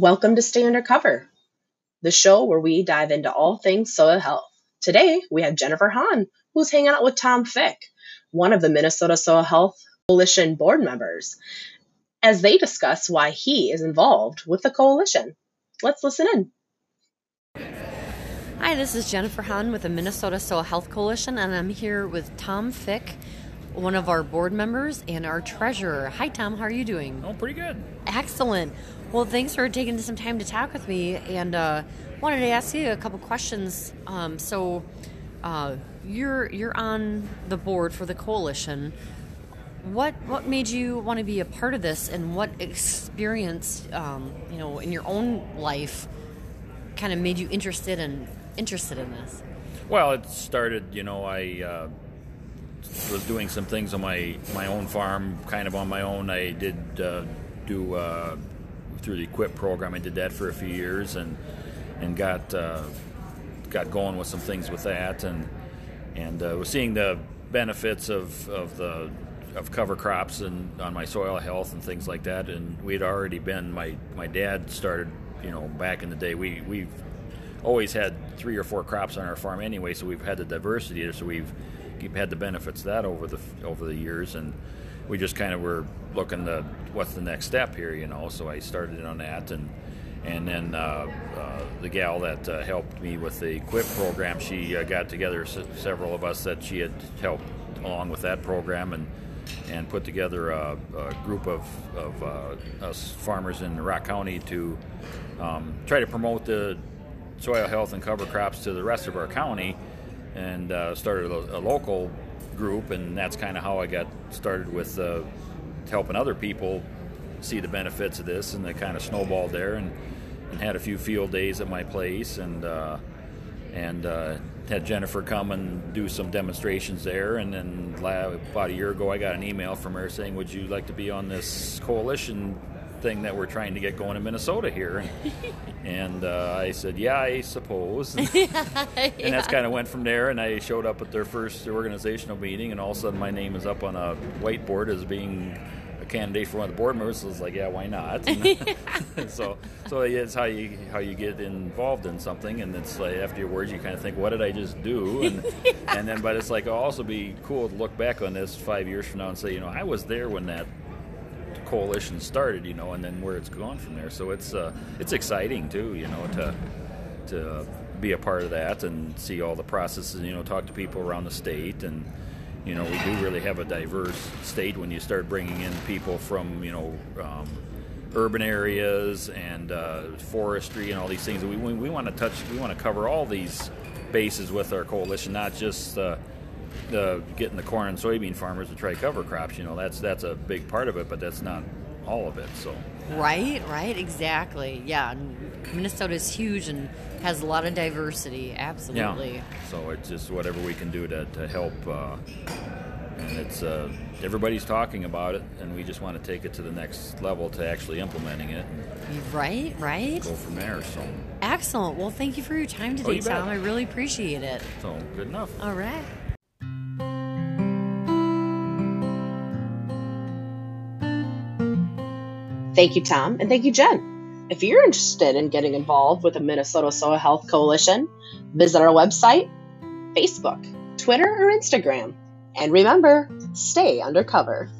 Welcome to Stay Undercover, the show where we dive into all things soil health. Today, we have Jennifer Hahn, who's hanging out with Tom Fick, one of the Minnesota Soil Health Coalition board members, as they discuss why he is involved with the coalition. Let's listen in. Hi, this is Jennifer Hahn with the Minnesota Soil Health Coalition, and I'm here with Tom Fick, one of our board members and our treasurer. Hi, Tom. How are you doing? Oh, pretty good. Excellent. Well, thanks for taking some time to talk with me, and uh, wanted to ask you a couple questions. Um, so, uh, you're you're on the board for the coalition. What what made you want to be a part of this, and what experience, um, you know, in your own life, kind of made you interested in interested in this? Well, it started, you know, I uh, was doing some things on my, my own farm, kind of on my own. I did uh, do uh, through the EQIP program. I did that for a few years and and got uh, got going with some things with that, and and uh, was seeing the benefits of, of the of cover crops and on my soil health and things like that. And we'd already been my my dad started, you know, back in the day. We we've always had three or four crops on our farm anyway, so we've had the diversity. So we've had the benefits of that over the over the years, and we just kind of were looking to what's the next step here, you know. So I started on that, and and then uh, uh, the gal that uh, helped me with the EQIP program, she uh, got together s- several of us that she had helped along with that program, and and put together a, a group of, of uh, us farmers in Rock County to um, try to promote the soil health and cover crops to the rest of our county, and uh, started a, a, local group, and that's kind of how I got started with uh, helping other people see the benefits of this, and they kind of snowballed there, and, and had a few field days at my place, and uh, and uh, had Jennifer come and do some demonstrations there, and then about a year ago, I got an email from her saying, "Would you like to be on this coalition thing that we're trying to get going in Minnesota here. And, uh, I said, yeah, I suppose. And, yeah. and that's kind of went from there. And I showed up at their first organizational meeting, and all of a sudden my name is up on a whiteboard as being a candidate for one of the board members. So I was like, yeah, why not? so, so it's how you how you get involved in something, and it's like afterwards you kind of think, what did I just do? And yeah. and then, but it's like it'll also be cool to look back on this five years from now and say, you know, I was there when that coalition started, you know, and then where it's gone from there. So it's uh, it's exciting too, you know, to to be a part of that and see all the processes. You know, talk to people around the state, and you know, we do really have a diverse state when you start bringing in people from you know. Um, urban areas and uh, forestry and all these things. We, we, we want to touch, we want to cover all these bases with our coalition, not just uh, the getting the corn and soybean farmers to try cover crops. You know, that's that's a big part of it, but that's not all of it. So right, right, exactly. Yeah, Minnesota is huge and has a lot of diversity. Absolutely. Yeah. So it's just whatever we can do to to help. Uh, and it's uh, everybody's talking about it, and we just want to take it to the next level to actually implementing it. Right, right. Go from there. So excellent. Well, thank you for your time today, oh, you Tom. I really appreciate it. So good enough. All right. Thank you, Tom, and thank you, Jen. If you're interested in getting involved with the Minnesota Soil Health Coalition, visit our website, Facebook, Twitter, or Instagram. And remember, stay undercover.